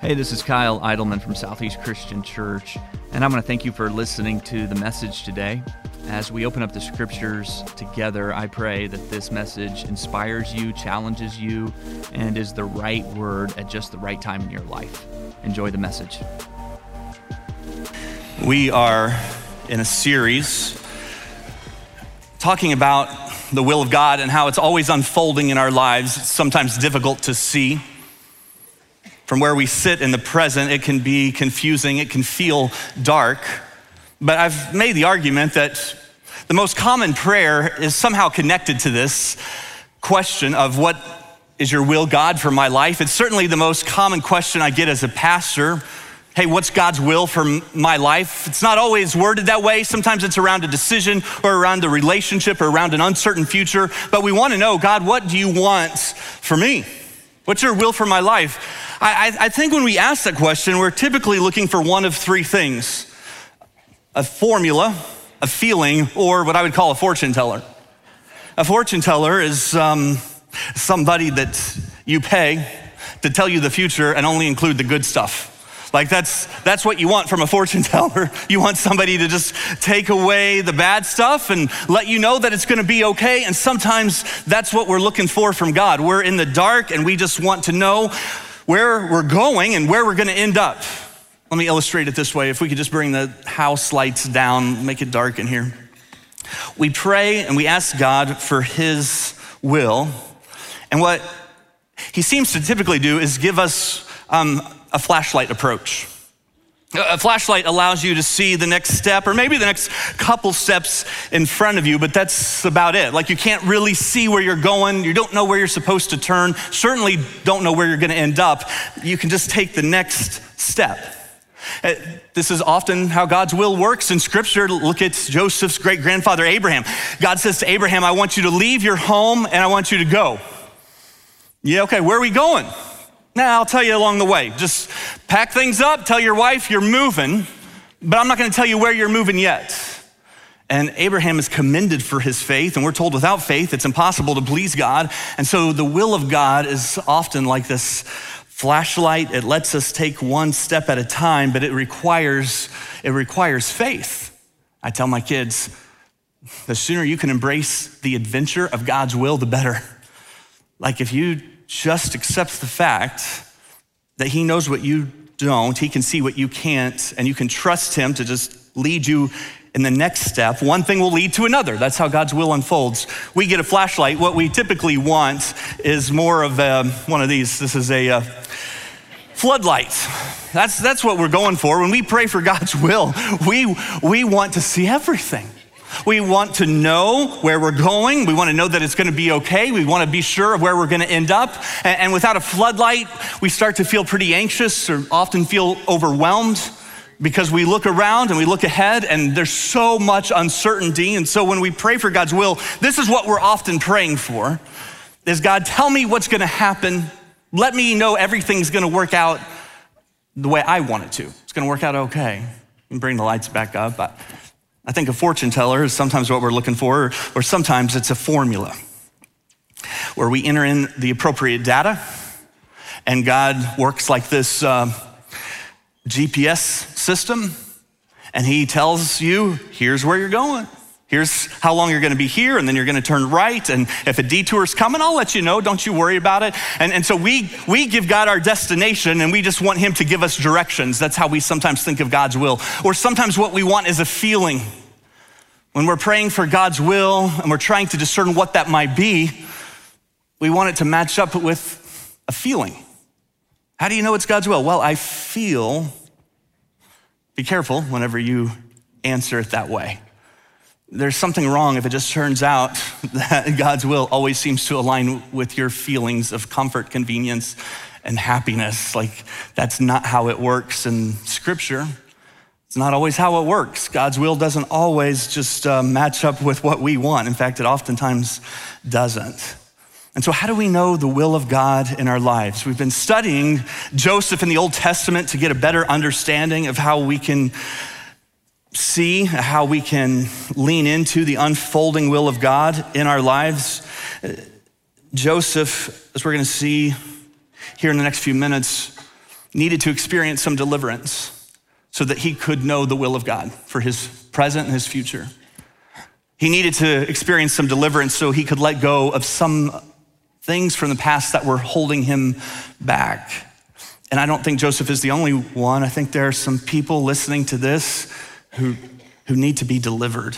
Hey, this is Kyle Idleman from Southeast Christian Church, and I'm going to thank you for listening to the message today. As we open up the scriptures together, I pray that this message inspires you, challenges you, and is the right word at just the right time in your life. Enjoy the message. We are in a series talking about the will of God and how it's always unfolding in our lives. It's sometimes difficult to see. From where we sit in the present, it can be confusing, it can feel dark. But I've made the argument that the most common prayer is somehow connected to this question of what is your will, God, for my life? It's certainly the most common question I get as a pastor. Hey, what's God's will for my life? It's not always worded that way. Sometimes it's around a decision or around a relationship or around an uncertain future. But we want to know, God, what do you want for me? What's your will for my life? I, I think when we ask that question, we're typically looking for one of three things a formula, a feeling, or what I would call a fortune teller. A fortune teller is um, somebody that you pay to tell you the future and only include the good stuff. Like that's that's what you want from a fortune teller. You want somebody to just take away the bad stuff and let you know that it's going to be okay. And sometimes that's what we're looking for from God. We're in the dark and we just want to know where we're going and where we're going to end up. Let me illustrate it this way. If we could just bring the house lights down, make it dark in here. We pray and we ask God for His will. And what He seems to typically do is give us um, a flashlight approach. A flashlight allows you to see the next step or maybe the next couple steps in front of you, but that's about it. Like you can't really see where you're going. You don't know where you're supposed to turn. Certainly don't know where you're going to end up. You can just take the next step. Uh, this is often how God's will works in scripture. Look at Joseph's great grandfather, Abraham. God says to Abraham, I want you to leave your home and I want you to go. Yeah, okay, where are we going? Now, I'll tell you along the way. Just pack things up, tell your wife you're moving, but I'm not going to tell you where you're moving yet. And Abraham is commended for his faith, and we're told without faith it's impossible to please God. And so the will of God is often like this flashlight. It lets us take one step at a time, but it requires, it requires faith. I tell my kids, the sooner you can embrace the adventure of God's will, the better. Like if you just accepts the fact that he knows what you don't, he can see what you can't, and you can trust him to just lead you in the next step. One thing will lead to another. That's how God's will unfolds. We get a flashlight. What we typically want is more of a, one of these. This is a, a uh, floodlight. That's, that's what we're going for. When we pray for God's will, we, we want to see everything. We want to know where we're going. We want to know that it's going to be okay. We want to be sure of where we're going to end up. And, without a floodlight, we start to feel pretty anxious or often feel overwhelmed because we look around and we look ahead and there's so much uncertainty. And so when we pray for God's will, this is what we're often praying for is God, tell me what's going to happen. Let me know everything's going to work out the way I want it to. It's going to work out okay. And bring the lights back up. I think a fortune teller is sometimes what we're looking for, or sometimes it's a formula where we enter in the appropriate data, and God works like this uh, GPS system, and He tells you, here's where you're going. Here's how long you're going to be here, and then you're going to turn right. And if a detour's coming, I'll let you know. Don't you worry about it. And, and so we, we give God our destination, and we just want Him to give us directions. That's how we sometimes think of God's will. Or sometimes what we want is a feeling. When we're praying for God's will and we're trying to discern what that might be, we want it to match up with a feeling. How do you know it's God's will? Well, I feel. Be careful whenever you answer it that way there's something wrong if it just turns out that God's will always seems to align with your feelings of comfort, convenience, and happiness. Like, that's not how it works in Scripture. It's not always how it works. God's will doesn't always just uh, match up with what we want. In fact, it oftentimes doesn't. And so, how do we know the will of God in our lives? We've been studying Joseph in the Old Testament to get a better understanding of how we can see how we can lean into the unfolding will of God in our lives. Joseph, as we're going to see here in the next few minutes, needed to experience some deliverance so that he could know the will of God for his present and his future. He needed to experience some deliverance so he could let go of some things from the past that were holding him back. And I don't think Joseph is the only one. I think there are some people listening to this who, who need to be delivered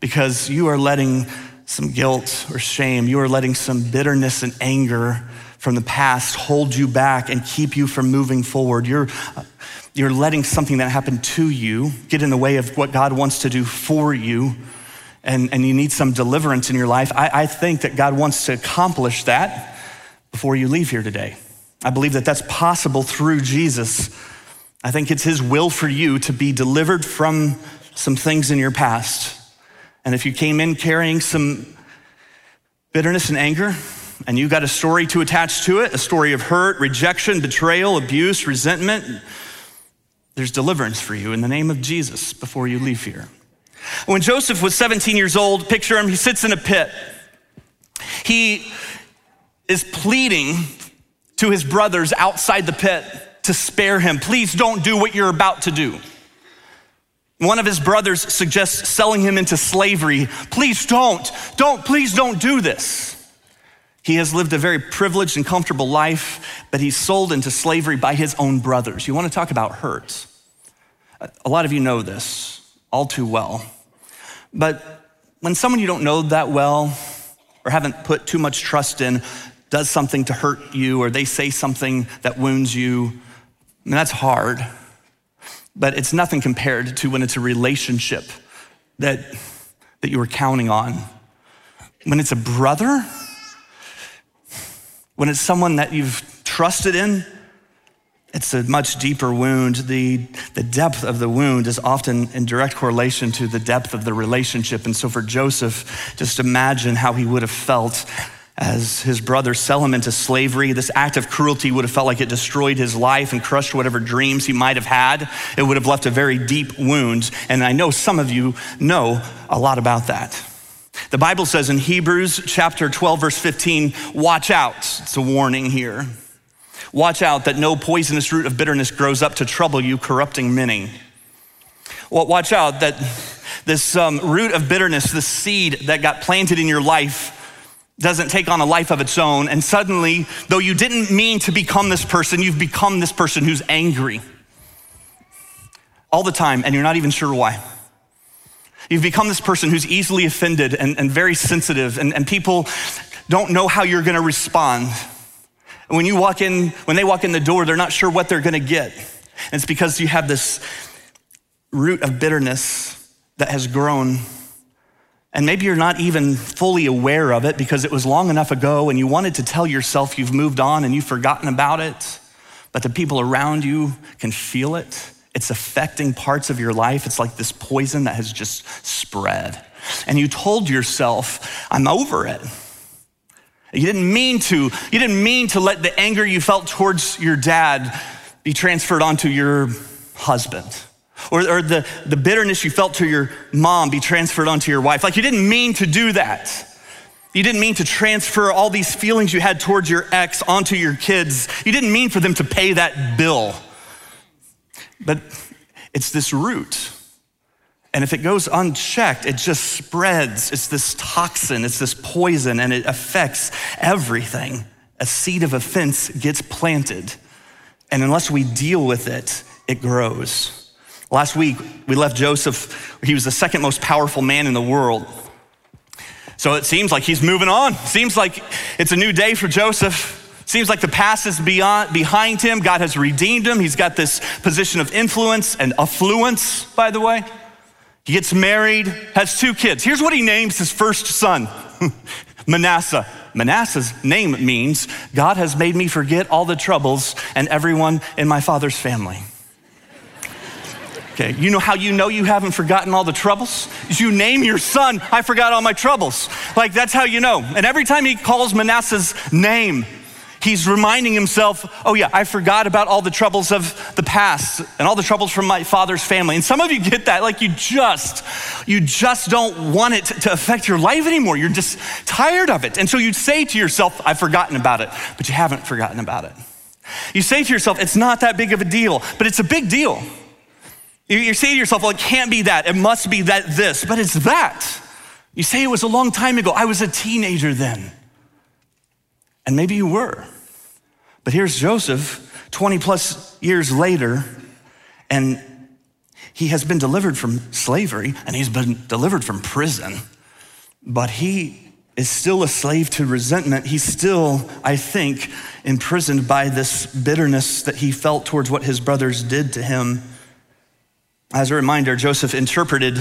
because you are letting some guilt or shame, you are letting some bitterness and anger from the past hold you back and keep you from moving forward. You're, you're letting something that happened to you get in the way of what God wants to do for you. And, and you need some deliverance in your life. I, I think that God wants to accomplish that before you leave here today. I believe that that's possible through Jesus. I think it's His will for you to be delivered from some things in your past. And if you came in carrying some bitterness and anger, and you got a story to attach to it, a story of hurt, rejection, betrayal, abuse, resentment, there's deliverance for you in the name of Jesus before you leave here. When Joseph was 17 years old, picture him, he sits in a pit. He is pleading to his brothers outside the pit to spare him. Please don't do what you're about to do. One of his brothers suggests selling him into slavery. Please don't, don't, please don't do this. He has lived a very privileged and comfortable life, but he's sold into slavery by his own brothers. You want to talk about hurt? A lot of you know this all too well. But when someone you don't know that well or haven't put too much trust in does something to hurt you or they say something that wounds you, I mean, that's hard. But it's nothing compared to when it's a relationship that, that you were counting on. When it's a brother, when it's someone that you've trusted in, it's a much deeper wound. The, the depth of the wound is often in direct correlation to the depth of the relationship. And so for Joseph, just imagine how he would have felt as his brothers sell him into slavery. This act of cruelty would have felt like it destroyed his life and crushed whatever dreams he might have had. It would have left a very deep wound. And I know some of you know a lot about that. The Bible says in Hebrews chapter 12, verse 15, watch out. It's a warning here. Watch out that no poisonous root of bitterness grows up to trouble you, corrupting many. Well, watch out that this um, root of bitterness, the seed that got planted in your life, doesn't take on a life of its own. And suddenly, though you didn't mean to become this person, you've become this person who's angry all the time, and you're not even sure why. You've become this person who's easily offended and, and very sensitive, and, and people don't know how you're gonna respond. And when you walk in, when they walk in the door, they're not sure what they're gonna get. And it's because you have this root of bitterness that has grown. And maybe you're not even fully aware of it because it was long enough ago and you wanted to tell yourself you've moved on and you've forgotten about it. But the people around you can feel it it's affecting parts of your life. It's like this poison that has just spread. And you told yourself, I'm over it. You didn't mean to, you didn't mean to let the anger you felt towards your dad be transferred onto your husband. Or, or the, the bitterness you felt to your mom be transferred onto your wife. Like you didn't mean to do that. You didn't mean to transfer all these feelings you had towards your ex onto your kids. You didn't mean for them to pay that bill. But it's this root. And if it goes unchecked, it just spreads. It's this toxin, it's this poison, and it affects everything. A seed of offense gets planted. And unless we deal with it, it grows. Last week, we left Joseph, he was the second most powerful man in the world. So it seems like he's moving on. Seems like it's a new day for Joseph. Seems like the past is beyond, behind him. God has redeemed him. He's got this position of influence and affluence, by the way. He gets married, has two kids. Here's what he names his first son Manasseh. Manasseh's name means God has made me forget all the troubles and everyone in my father's family. Okay, you know how you know you haven't forgotten all the troubles? You name your son, I forgot all my troubles. Like that's how you know. And every time he calls Manasseh's name, He's reminding himself, oh, yeah, I forgot about all the troubles of the past and all the troubles from my father's family. And some of you get that, like you just, you just don't want it to affect your life anymore. You're just tired of it. And so you say to yourself, I've forgotten about it, but you haven't forgotten about it. You say to yourself, it's not that big of a deal, but it's a big deal. You say to yourself, well, it can't be that. It must be that this, but it's that. You say it was a long time ago. I was a teenager then. And maybe you were. But here's Joseph 20 plus years later, and he has been delivered from slavery and he's been delivered from prison. But he is still a slave to resentment. He's still, I think, imprisoned by this bitterness that he felt towards what his brothers did to him. As a reminder, Joseph interpreted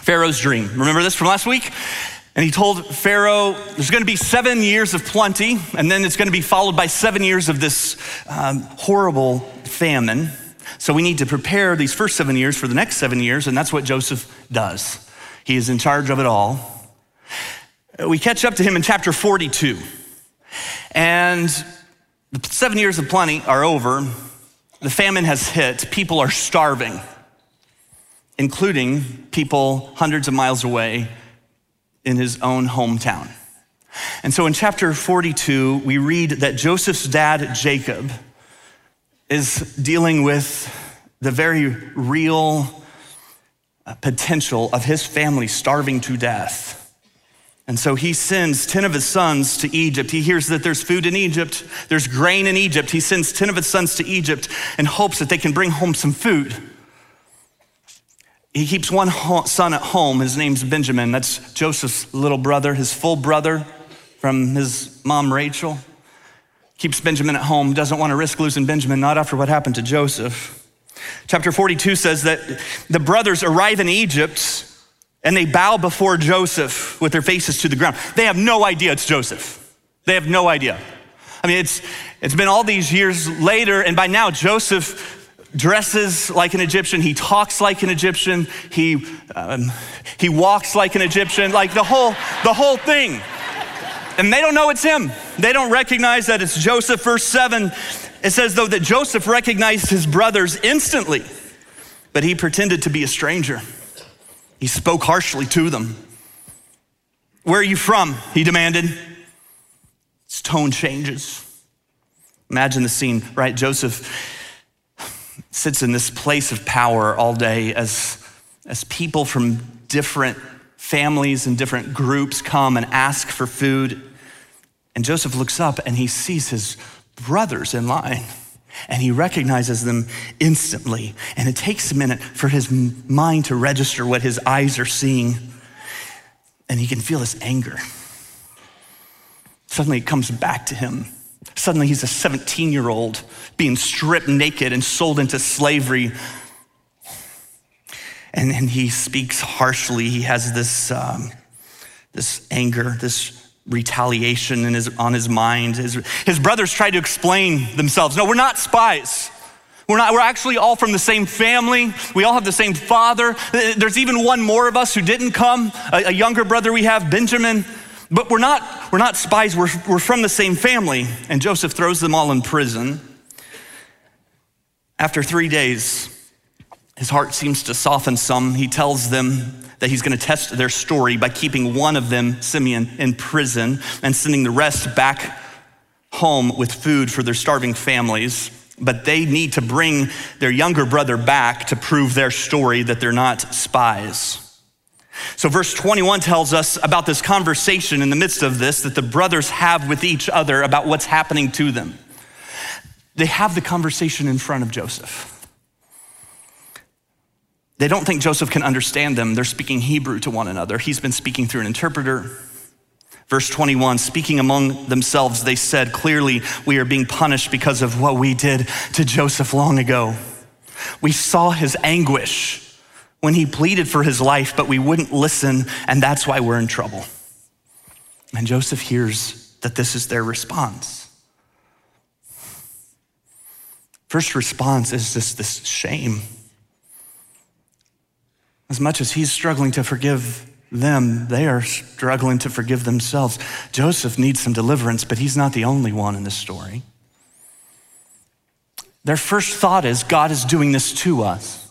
Pharaoh's dream. Remember this from last week? And he told Pharaoh, there's going to be seven years of plenty, and then it's going to be followed by seven years of this um, horrible famine. So we need to prepare these first seven years for the next seven years, and that's what Joseph does. He is in charge of it all we catch up to him in chapter 42. And the seven years of plenty are over. The famine has hit. People are starving, including people hundreds of miles away in his own hometown. And so in chapter 42, we read that Joseph's dad, Jacob, is dealing with the very real uh, potential of his family starving to death. And so he sends 10 of his sons to Egypt. He hears that there's food in Egypt, there's grain in Egypt. He sends 10 of his sons to Egypt in hopes that they can bring home some food. He keeps one son at home. His name's Benjamin. That's Joseph's little brother, his full brother from his mom, Rachel. Keeps Benjamin at home, doesn't want to risk losing Benjamin, not after what happened to Joseph. Chapter 42 says that the brothers arrive in Egypt and they bow before Joseph with their faces to the ground. They have no idea it's Joseph. They have no idea. I mean, it's, it's been all these years later, and by now Joseph dresses like an Egyptian. He talks like an Egyptian. He, um, he walks like an Egyptian, like the whole, the whole thing. And they don't know it's him. They don't recognize that it's Joseph. Verse 7, it says, though, that Joseph recognized his brothers instantly, but he pretended to be a stranger. He spoke harshly to them. Where are you from? He demanded. His tone changes. Imagine the scene, right? Joseph sits in this place of power all day as, as people from different families and different groups come and ask for food. And Joseph looks up and he sees his brothers in line and he recognizes them instantly. And it takes a minute for his mind to register what his eyes are seeing. And he can feel his anger. Suddenly it comes back to him. Suddenly he's a 17 year old being stripped naked and sold into slavery. And, and he speaks harshly. He has this, um, this anger, this retaliation in his, on his mind. His, his brothers try to explain themselves. No, we're not spies. We're not, we're actually all from the same family. We all have the same father. There's even one more of us who didn't come, a, a younger brother we have, Benjamin. But we're not, we're not spies, we're, we're from the same family. And Joseph throws them all in prison. After three days, his heart seems to soften some. He tells them that he's going to test their story by keeping one of them, Simeon, in prison and sending the rest back home with food for their starving families. But they need to bring their younger brother back to prove their story that they're not spies. So, verse 21 tells us about this conversation in the midst of this that the brothers have with each other about what's happening to them. They have the conversation in front of Joseph. They don't think Joseph can understand them. They're speaking Hebrew to one another. He's been speaking through an interpreter. Verse 21 speaking among themselves, they said, Clearly, we are being punished because of what we did to Joseph long ago. We saw his anguish when he pleaded for his life, but we wouldn't listen, and that's why we're in trouble. And Joseph hears that this is their response. First response is just this shame. As much as he's struggling to forgive them, they are struggling to forgive themselves. Joseph needs some deliverance, but he's not the only one in this story. Their first thought is God is doing this to us.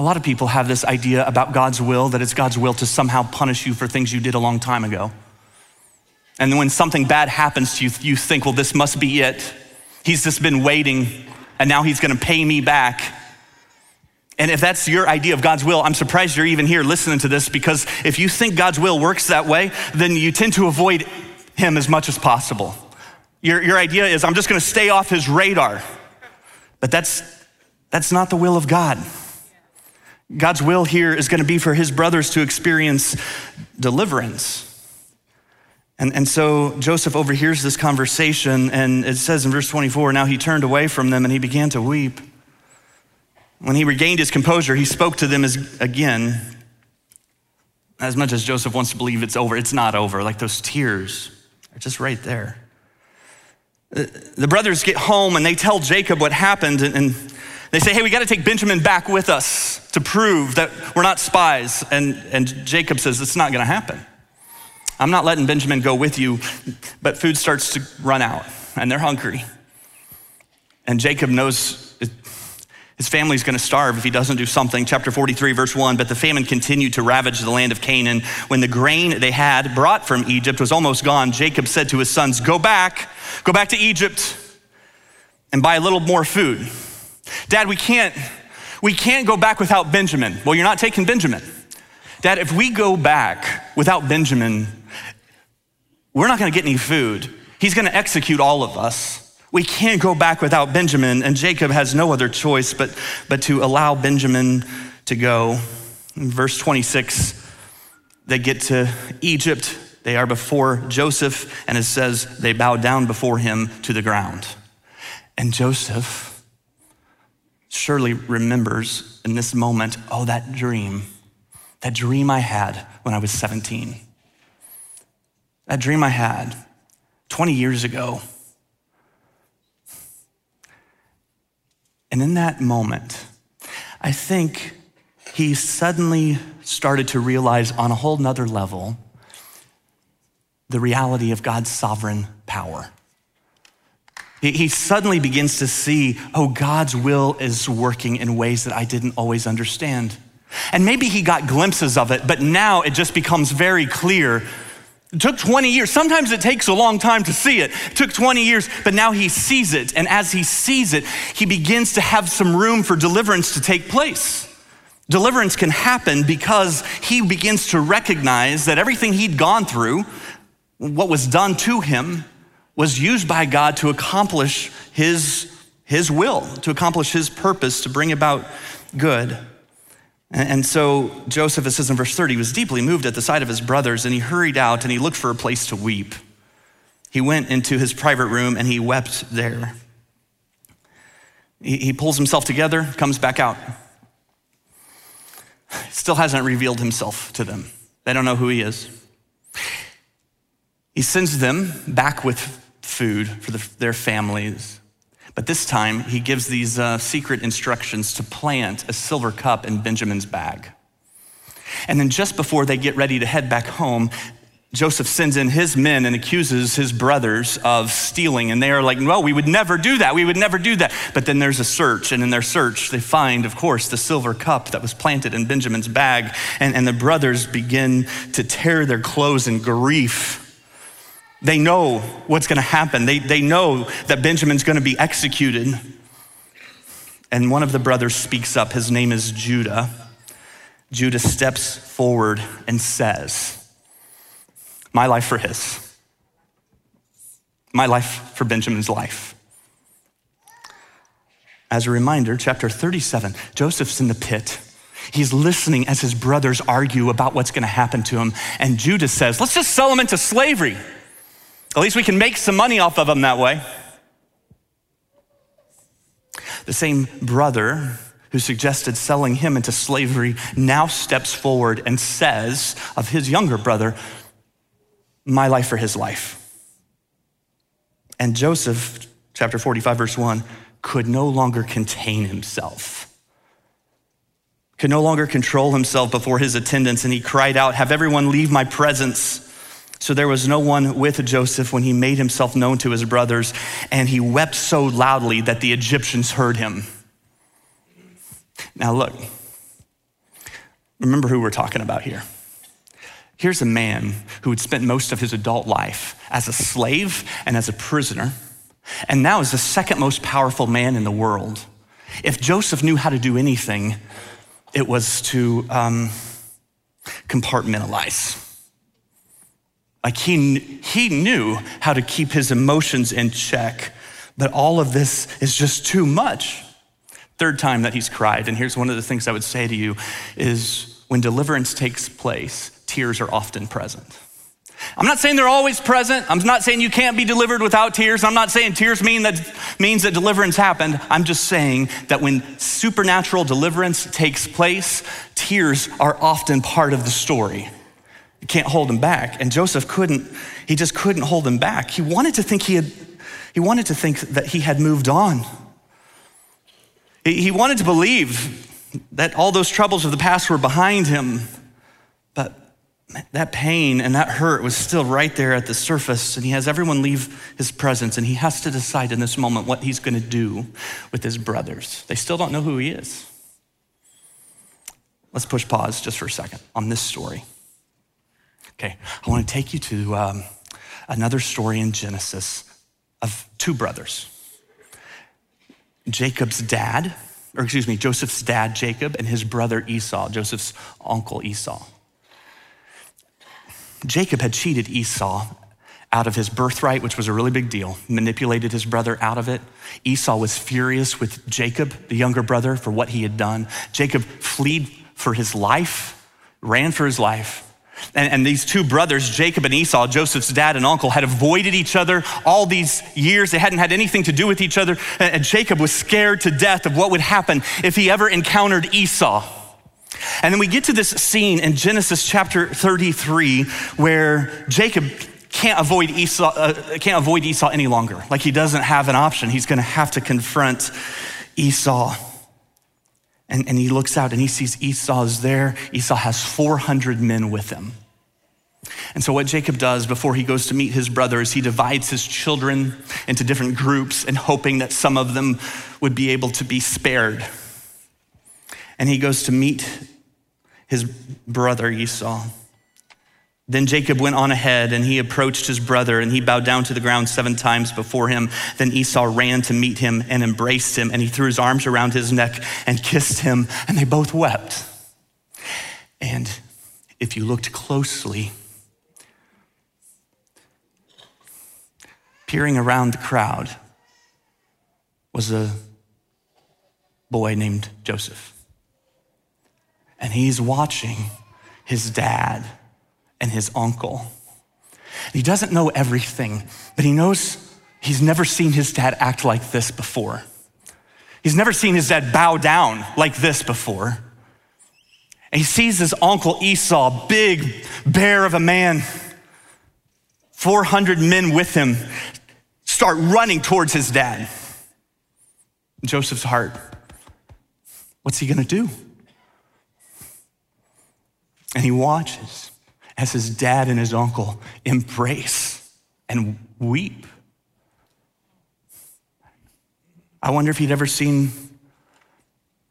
A lot of people have this idea about God's will, that it's God's will to somehow punish you for things you did a long time ago. And when something bad happens to you, you think, well, this must be it. He's just been waiting, and now he's gonna pay me back. And if that's your idea of God's will, I'm surprised you're even here listening to this because if you think God's will works that way, then you tend to avoid him as much as possible. Your, your idea is, I'm just gonna stay off his radar. But that's, that's not the will of God. God's will here is gonna be for his brothers to experience deliverance. And, and so Joseph overhears this conversation, and it says in verse 24 now he turned away from them and he began to weep. When he regained his composure, he spoke to them as, again. As much as Joseph wants to believe it's over, it's not over. Like those tears are just right there. Uh, the brothers get home and they tell Jacob what happened, and, and they say, Hey, we got to take Benjamin back with us to prove that we're not spies. And, and Jacob says, It's not going to happen. I'm not letting Benjamin go with you, but food starts to run out and they're hungry. And Jacob knows his family's going to starve if he doesn't do something. Chapter 43, verse 1 But the famine continued to ravage the land of Canaan. When the grain they had brought from Egypt was almost gone, Jacob said to his sons, Go back, go back to Egypt and buy a little more food. Dad, we can't, we can't go back without Benjamin. Well, you're not taking Benjamin. Dad, if we go back without Benjamin, we're not going to get any food. He's going to execute all of us. We can't go back without Benjamin, and Jacob has no other choice but, but to allow Benjamin to go. In verse 26, they get to Egypt. They are before Joseph, and it says they bow down before him to the ground. And Joseph surely remembers in this moment oh, that dream, that dream I had when I was 17. That dream I had 20 years ago And in that moment, I think he suddenly started to realize on a whole nother level the reality of God's sovereign power. He suddenly begins to see, oh, God's will is working in ways that I didn't always understand. And maybe he got glimpses of it, but now it just becomes very clear it took 20 years. Sometimes it takes a long time to see it. It took 20 years, but now he sees it. And as he sees it, he begins to have some room for deliverance to take place. Deliverance can happen because he begins to recognize that everything he'd gone through, what was done to him, was used by God to accomplish his, his will, to accomplish his purpose, to bring about good. And so Joseph, it says in verse 30, was deeply moved at the sight of his brothers, and he hurried out and he looked for a place to weep. He went into his private room and he wept there. He, pulls himself together, comes back out. Still hasn't revealed himself to them. They don't know who he is. He sends them back with food for the, their families. But this time, he gives these uh, secret instructions to plant a silver cup in Benjamin's bag. And then, just before they get ready to head back home, Joseph sends in his men and accuses his brothers of stealing. And they are like, well, we would never do that. We would never do that. But then there's a search. And in their search, they find, of course, the silver cup that was planted in Benjamin's bag. And, and the brothers begin to tear their clothes in grief they know what's going to happen. They, they know that Benjamin's going to be executed. And one of the brothers speaks up. His name is Judah. Judah steps forward and says, My life for his, my life for Benjamin's life. As a reminder, chapter 37, Joseph's in the pit. He's listening as his brothers argue about what's going to happen to him. And Judah says, Let's just sell him into slavery. At least we can make some money off of them that way. The same brother who suggested selling him into slavery now steps forward and says of his younger brother, My life for his life. And Joseph, chapter 45, verse 1, could no longer contain himself, could no longer control himself before his attendants, and he cried out, Have everyone leave my presence. So there was no one with Joseph when he made himself known to his brothers, and he wept so loudly that the Egyptians heard him. Now, look, remember who we're talking about here. Here's a man who had spent most of his adult life as a slave and as a prisoner and now is the second most powerful man in the world. If Joseph knew how to do anything, it was to um, compartmentalize. Like he, he knew how to keep his emotions in check, but all of this is just too much. Third time that he's cried, and here's one of the things I would say to you is when deliverance takes place, tears are often present. I'm not saying they're always present. I'm not saying you can't be delivered without tears. I'm not saying tears mean that means that deliverance happened. I'm just saying that when supernatural deliverance takes place, tears are often part of the story. Can't hold him back. And Joseph couldn't, he just couldn't hold him back. He wanted to think he had, he wanted to think that he had moved on. He wanted to believe that all those troubles of the past were behind him. But that pain and that hurt was still right there at the surface, and he has everyone leave his presence, and he has to decide in this moment what he's going to do with his brothers. They still don't know who he is. Let's push pause just for a second on this story. Okay, I want to take you to um, another story in Genesis of two brothers Jacob's dad, or excuse me, Joseph's dad, Jacob, and his brother Esau, Joseph's uncle Esau. Jacob had cheated Esau out of his birthright, which was a really big deal, manipulated his brother out of it. Esau was furious with Jacob, the younger brother, for what he had done. Jacob fled for his life, ran for his life. And, and, these two brothers, Jacob and Esau, Joseph's dad and uncle, had avoided each other all these years. They hadn't had anything to do with each other. And Jacob was scared to death of what would happen if he ever encountered Esau. And then we get to this scene in Genesis chapter 33 where Jacob can't avoid Esau, uh, can't avoid Esau any longer. Like he doesn't have an option. He's going to have to confront Esau. And, and he looks out and he sees Esau is there. Esau has 400 men with him. And so, what Jacob does before he goes to meet his brothers, he divides his children into different groups and hoping that some of them would be able to be spared and he goes to meet his brother Esau. Then Jacob went on ahead and he approached his brother and he bowed down to the ground seven times before him. Then Esau ran to meet him and embraced him and he threw his arms around his neck and kissed him and they both wept. And if you looked closely, peering around the crowd was a boy named Joseph and he's watching his dad and his uncle. He doesn't know everything, but he knows he's never seen his dad act like this before. He's never seen his dad bow down like this before. And he sees his uncle Esau, big bear of a man, 400 men with him, start running towards his dad. Joseph's heart, what's he gonna do? And he watches as his dad and his uncle embrace and weep. I wonder if he'd ever seen,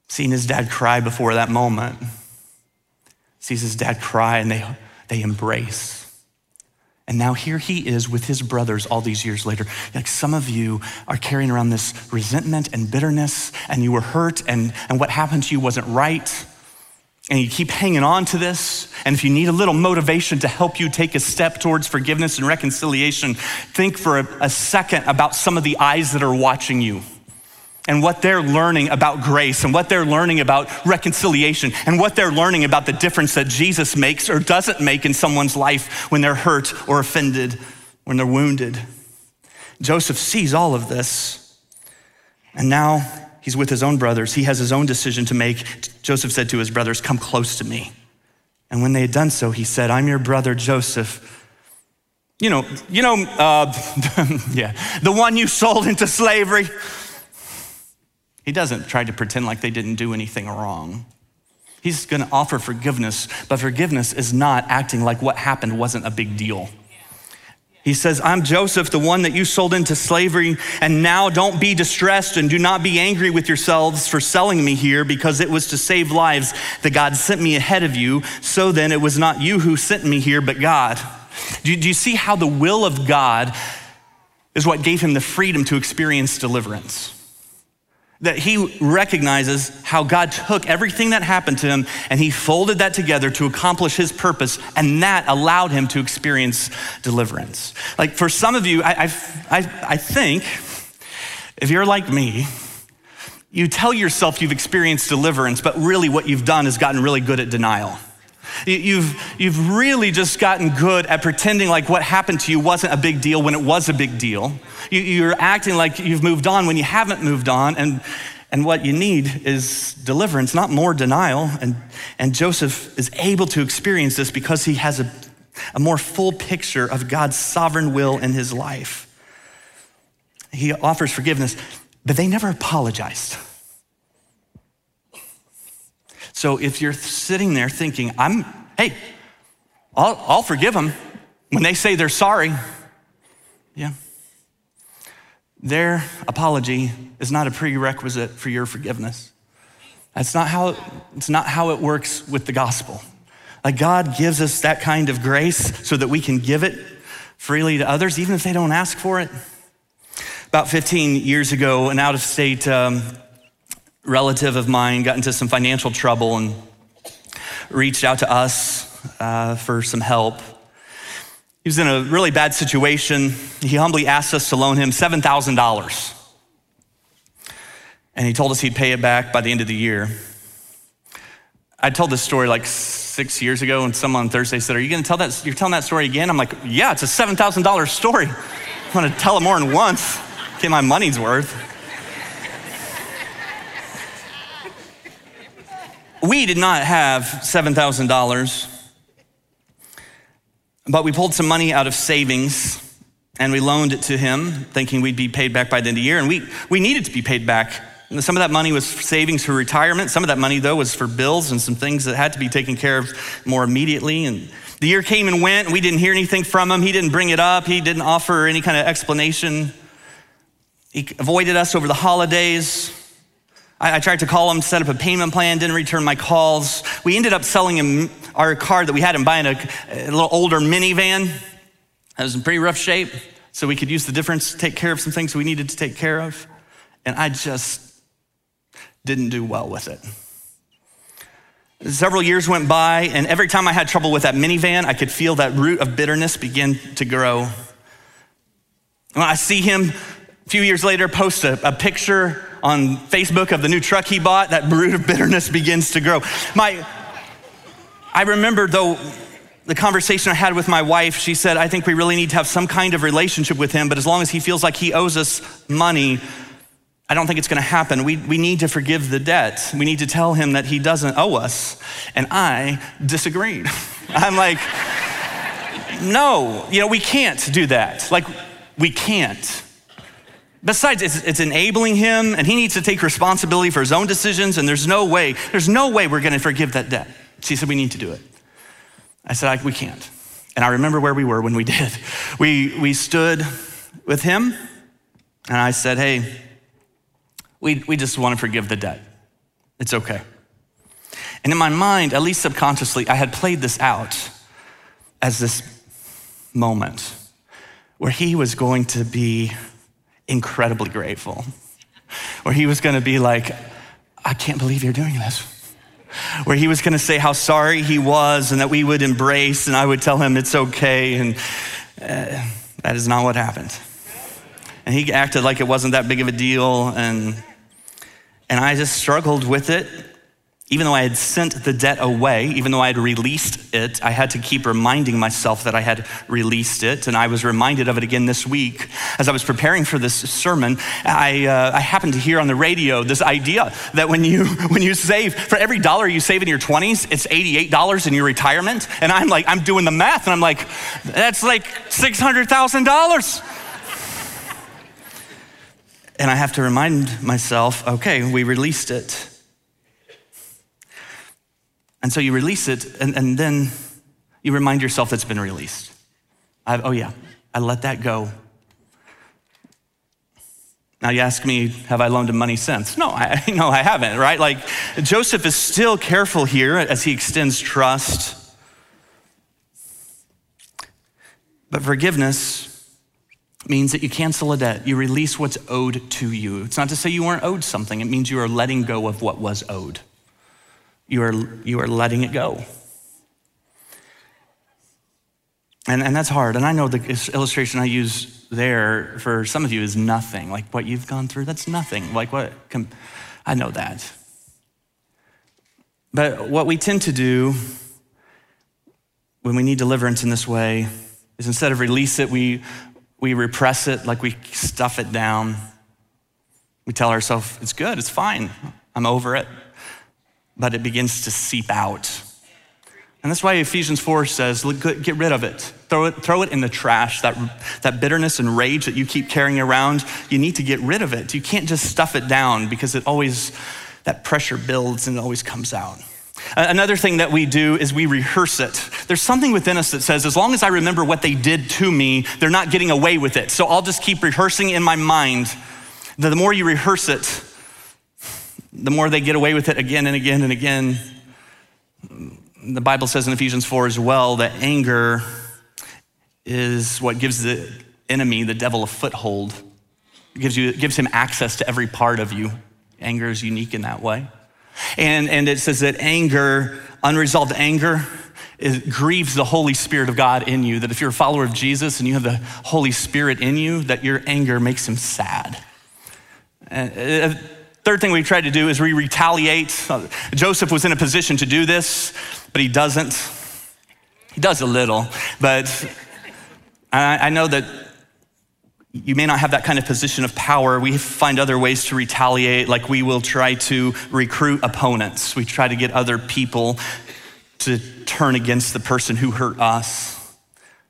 seen his dad cry before that moment. Sees his dad cry and they, they embrace. And now here he is with his brothers all these years later. Like some of you are carrying around this resentment and bitterness, and you were hurt, and, and what happened to you wasn't right and you keep hanging on to this, and if you need a little motivation to help you take a step towards forgiveness and reconciliation, think for a, a, second about some of the eyes that are watching you and what they're learning about grace and what they're learning about reconciliation and what they're learning about the difference that Jesus makes or doesn't make in someone's life when they're hurt or offended, when they're wounded. Joseph sees all of this, and now He's with his own brothers. He has his own decision to make. Joseph said to his brothers, Come close to me. And when they had done so, he said, I'm your brother Joseph. You know, you know, uh, yeah, the one you sold into slavery. He doesn't try to pretend like they didn't do anything wrong. He's going to offer forgiveness, but forgiveness is not acting like what happened wasn't a big deal. He says, I'm Joseph, the one that you sold into slavery, and now don't be distressed and do not be angry with yourselves for selling me here, because it was to save lives that God sent me ahead of you. So then it was not you who sent me here, but God. Do you, do you see how the will of God is what gave him the freedom to experience deliverance. That he recognizes how God took everything that happened to him and he folded that together to accomplish his purpose, and that allowed him to experience deliverance. Like for some of you, I, I, I think if you're like me, you tell yourself you've experienced deliverance, but really what you've done is gotten really good at denial. You've, you've really just gotten good at pretending like what happened to you wasn't a big deal when it was a big deal. You, you're acting like you've moved on when you haven't moved on. And, and what you need is deliverance, not more denial. And, and Joseph is able to experience this because he has a, a more full picture of God's sovereign will in his life. He offers forgiveness, but they never apologized. So if you're sitting there thinking, I'm, hey, I'll, I'll forgive them when they say they're sorry, yeah. Their apology is not a prerequisite for your forgiveness. That's not how, it's not how it works with the gospel. Like God gives us that kind of grace so that we can give it freely to others, even if they don't ask for it. About 15 years ago, an out of state um, relative of mine got into some financial trouble and reached out to us uh, for some help. He was in a really bad situation. He humbly asked us to loan him $7,000. And he told us he'd pay it back by the end of the year. I told this story like six years ago, and someone on Thursday said, Are you going to tell that? You're telling that story again? I'm like, Yeah, it's a $7,000 story. I'm going to tell it more than once, get my money's worth. We did not have $7,000, but we pulled some money out of savings and we loaned it to him, thinking we'd be paid back by the end of the year. And we, we needed to be paid back. And some of that money was savings for retirement. Some of that money, though, was for bills and some things that had to be taken care of more immediately. And the year came and went. And we didn't hear anything from him. He didn't bring it up. He didn't offer any kind of explanation. He avoided us over the holidays. I, I tried to call him, set up a payment plan, didn't return my calls. We ended up selling him our car that we had and buying a, a little older minivan that was in pretty rough shape so we could use the difference to take care of some things we needed to take care of. And I just didn't do well with it. Several years went by, and every time I had trouble with that minivan, I could feel that root of bitterness begin to grow. When I see him a few years later post a, a picture on Facebook of the new truck he bought, that root of bitterness begins to grow. My, I remember though the conversation I had with my wife, she said, I think we really need to have some kind of relationship with him, but as long as he feels like he owes us money, I don't think it's gonna happen. We, we need to forgive the debt. We need to tell him that he doesn't owe us. And I disagreed. I'm like, no, you know, we can't do that. Like, we can't. Besides, it's, it's, enabling him, and he needs to take responsibility for his own decisions, and there's no way, there's no way we're gonna forgive that debt. She said, We need to do it. I said, We can't. And I remember where we were when we did. We, we stood with him, and I said, Hey, we, we just wanna forgive the debt. It's okay. And in my mind, at least subconsciously, I had played this out as this moment where he was going to be incredibly grateful. Where he was gonna be like, I can't believe you're doing this. Where he was gonna say how sorry he was and that we would embrace, and I would tell him it's okay. And uh, that is not what happened. And he acted like it wasn't that big of a deal. And, and I just struggled with it even though I had sent the debt away, even though I had released it, I had to keep reminding myself that I had released it. And I was reminded of it again this week. As I was preparing for this sermon, I, uh, I happened to hear on the radio this idea that when you, when you save, for every dollar you save in your 20s, it's $88 in your retirement. And I'm like, I'm doing the math, and I'm like, that's like $600,000. And I have to remind myself, okay, we released it. And so you release it, and, and then you remind yourself it's been released. I've, oh, yeah, I let that go. Now you ask me, have I loaned him money since? No, I, no, I haven't, right? Like Joseph is still careful here as he extends trust. But forgiveness means that you cancel a debt, you release what's owed to you. It's not to say you weren't owed something, it means you are letting go of what was owed. You are, you are letting it go. And, and that's hard. And I know the illustration I use there for some of you is nothing. Like what you've gone through, that's nothing. Like what, I know that. But what we tend to do when we need deliverance in this way is instead of release it, we, we repress it, like we stuff it down. We tell ourselves, it's good, it's fine, I'm over it. But it begins to seep out. And that's why Ephesians 4 says, get rid of it. Throw it, throw it in the trash. That, that bitterness and rage that you keep carrying around, you need to get rid of it. You can't just stuff it down because it always, that pressure builds and it always comes out. Another thing that we do is we rehearse it. There's something within us that says, as long as I remember what they did to me, they're not getting away with it. So I'll just keep rehearsing in my mind. The more you rehearse it, the more they get away with it again and again and again. The Bible says in Ephesians 4 as well that anger is what gives the enemy, the devil, a foothold. It gives, you, gives him access to every part of you. Anger is unique in that way. And, and it says that anger, unresolved anger, it grieves the Holy Spirit of God in you. That if you're a follower of Jesus and you have the Holy Spirit in you, that your anger makes him sad. And, uh, third thing we try to do is we retaliate. Joseph was in a position to do this, but he doesn't. He does a little, but I, I know that you may not have that kind of position of power. We find other ways to retaliate, like we will try to recruit opponents. We try to get other people to turn against the person who hurt us.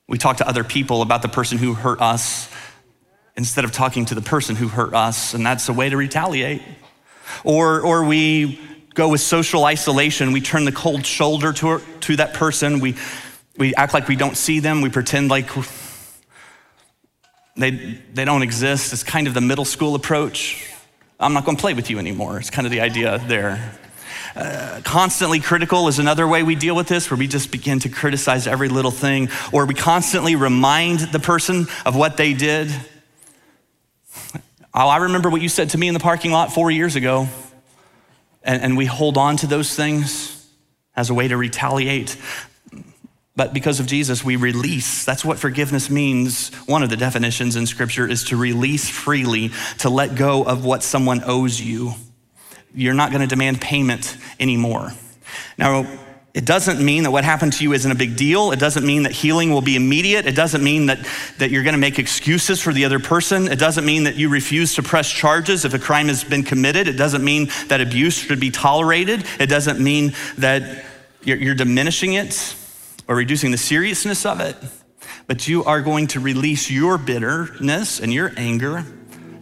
We talk to other people about the person who hurt us instead of talking to the person who hurt us, and that's a way to retaliate. Or, or we go with social isolation. We turn the cold shoulder to, to that person. We, we act like we don't see them. We pretend like they, they don't exist. It's kind of the middle school approach. I'm not going to play with you anymore. It's kind of the idea there. Uh, constantly critical is another way we deal with this, where we just begin to criticize every little thing, or we constantly remind the person of what they did. Oh, I remember what you said to me in the parking lot four years ago. And, and we hold on to those things as a way to retaliate. But because of Jesus, we release. That's what forgiveness means. One of the definitions in Scripture is to release freely, to let go of what someone owes you. You're not going to demand payment anymore. Now, it doesn't mean that what happened to you isn't a big deal. It doesn't mean that healing will be immediate. It doesn't mean that, that you're going to make excuses for the other person. It doesn't mean that you refuse to press charges if a crime has been committed. It doesn't mean that abuse should be tolerated. It doesn't mean that you're, you're diminishing it or reducing the seriousness of it, but you are going to release your bitterness and your anger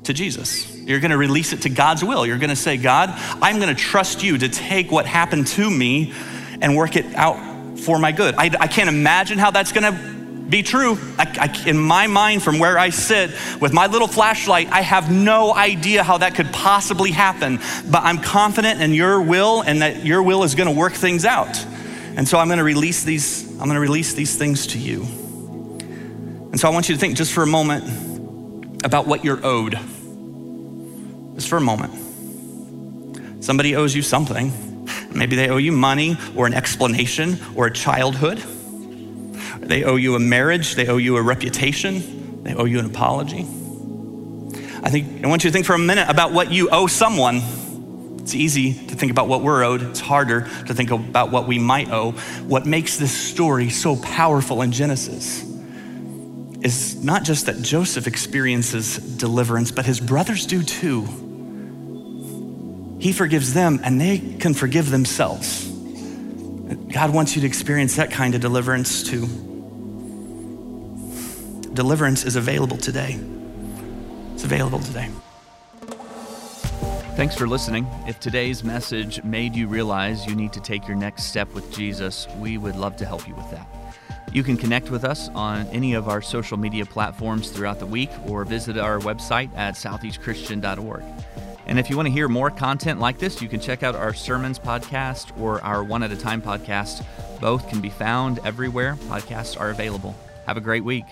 to Jesus. You're going to release it to God's will. You're going to say, God, I'm going to trust you to take what happened to me and work it out for my good. I, I can't imagine how that's going to be true. I, I, in my mind, from where I sit with my little flashlight, I have no idea how that could possibly happen. But I'm confident in your will and that your will is going to work things out. And so I'm going to release these, I'm going to release these things to you. And so I want you to think just for a moment about what you're owed. Just for a moment. Somebody owes you something. Maybe they owe you money or an explanation or a childhood. They owe you a marriage, they owe you a reputation, they owe you an apology. I think I want you to think for a minute about what you owe someone it's easy to think about what we're owed, it's harder to think about what we might owe. What makes this story so powerful in Genesis is not just that Joseph experiences deliverance, but his brothers do too. He forgives them and they can forgive themselves. God wants you to experience that kind of deliverance too. Deliverance is available today. It's available today. Thanks for listening. If today's message made you realize you need to take your next step with Jesus, we would love to help you with that. You can connect with us on any of our social media platforms throughout the week or visit our website at southeastchristian.org. And if you want to hear more content like this, you can check out our sermons podcast or our one at a time podcast. Both can be found everywhere podcasts are available. Have a great week.